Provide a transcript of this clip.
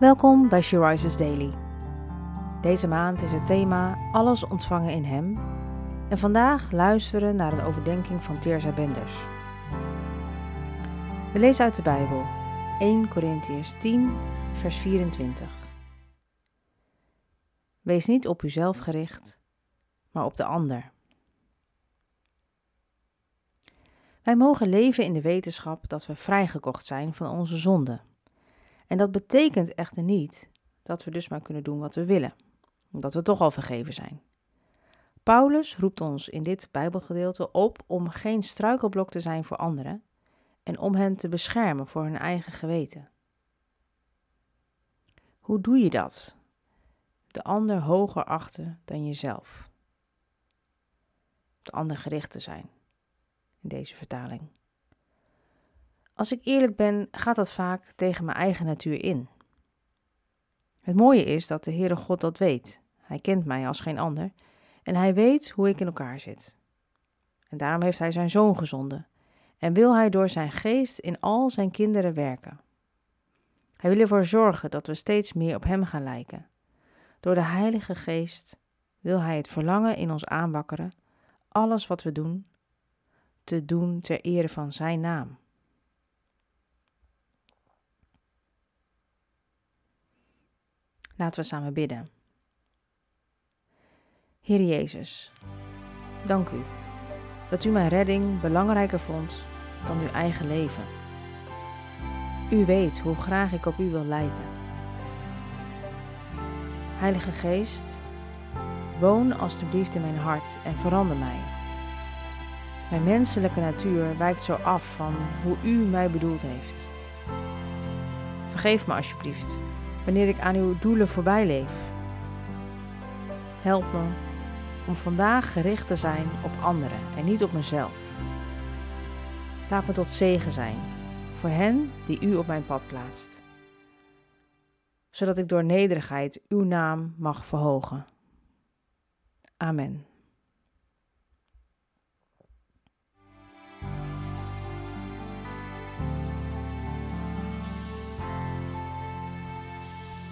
Welkom bij She Rises Daily. Deze maand is het thema Alles ontvangen in Hem. En vandaag luisteren naar een overdenking van Teerza Benders. We lezen uit de Bijbel 1 Corinthiërs 10, vers 24. Wees niet op uzelf gericht, maar op de ander. Wij mogen leven in de wetenschap dat we vrijgekocht zijn van onze zonden. En dat betekent echter niet dat we dus maar kunnen doen wat we willen, omdat we toch al vergeven zijn. Paulus roept ons in dit Bijbelgedeelte op om geen struikelblok te zijn voor anderen en om hen te beschermen voor hun eigen geweten. Hoe doe je dat? De ander hoger achten dan jezelf. De ander gericht te zijn, in deze vertaling. Als ik eerlijk ben, gaat dat vaak tegen mijn eigen natuur in. Het mooie is dat de Heere God dat weet. Hij kent mij als geen ander en hij weet hoe ik in elkaar zit. En daarom heeft hij zijn zoon gezonden en wil hij door zijn geest in al zijn kinderen werken. Hij wil ervoor zorgen dat we steeds meer op hem gaan lijken. Door de Heilige Geest wil hij het verlangen in ons aanwakkeren, alles wat we doen, te doen ter ere van zijn naam. Laten we samen bidden. Heer Jezus, dank u dat u mijn redding belangrijker vond dan uw eigen leven. U weet hoe graag ik op u wil lijken. Heilige Geest, woon alstublieft in mijn hart en verander mij. Mijn menselijke natuur wijkt zo af van hoe u mij bedoeld heeft. Vergeef me alsjeblieft wanneer ik aan uw doelen voorbij leef. Help me om vandaag gericht te zijn op anderen en niet op mezelf. Laat me tot zegen zijn voor hen die u op mijn pad plaatst, zodat ik door nederigheid uw naam mag verhogen. Amen.